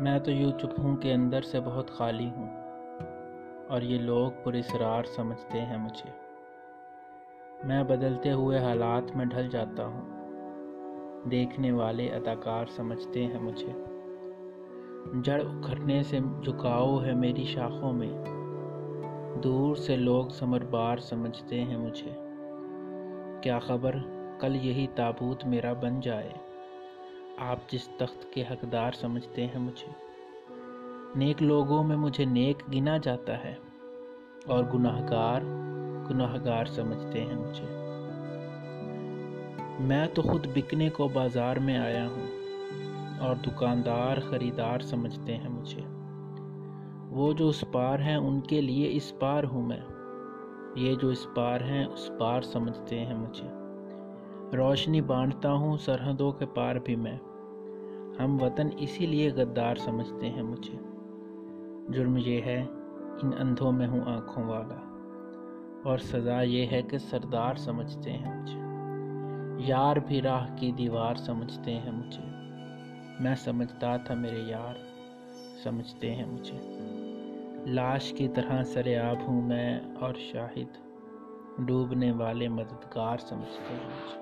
میں تو یوں چپ ہوں کہ اندر سے بہت خالی ہوں۔ اور یہ لوگ پر اسرار سمجھتے ہیں مجھے۔ میں بدلتے ہوئے حالات میں ڈھل جاتا ہوں۔ دیکھنے والے اداکار سمجھتے ہیں مجھے۔ جڑ اکھڑنے سے جھکاؤ ہے میری شاخوں میں۔ دور سے لوگ سمر بار سمجھتے ہیں مجھے۔ کیا خبر؟ کل یہی تابوت میرا بن جائے۔ آپ جس تخت کے حقدار سمجھتے ہیں مجھے۔ نیک لوگوں میں مجھے نیک گنا جاتا ہے اور گناہ گار گناہ گار سمجھتے ہیں مجھے۔ میں تو خود بکنے کو بازار میں آیا ہوں اور دکاندار خریدار سمجھتے ہیں مجھے۔ وہ جو اس پار ہیں ان کے لیے اس پار ہوں میں۔ یہ جو اس پار ہیں اس پار سمجھتے ہیں مجھے۔ روشنی بانٹتا ہوں سرحدوں کے پار بھی میں۔ ہم وطن اسی لیے غدار سمجھتے ہیں مجھے۔ جرم یہ ہے، ان اندھوں میں ہوں آنکھوں والا۔ اور سزا یہ ہے کہ سردار سمجھتے ہیں مجھے۔ یار بھی راہ کی دیوار سمجھتے ہیں مجھے۔ میں سمجھتا تھا میرے یار، سمجھتے ہیں مجھے۔ لاش کی طرح سریاب ہوں میں اور شاہد۔ ڈوبنے والے مددگار سمجھتے ہیں مجھے۔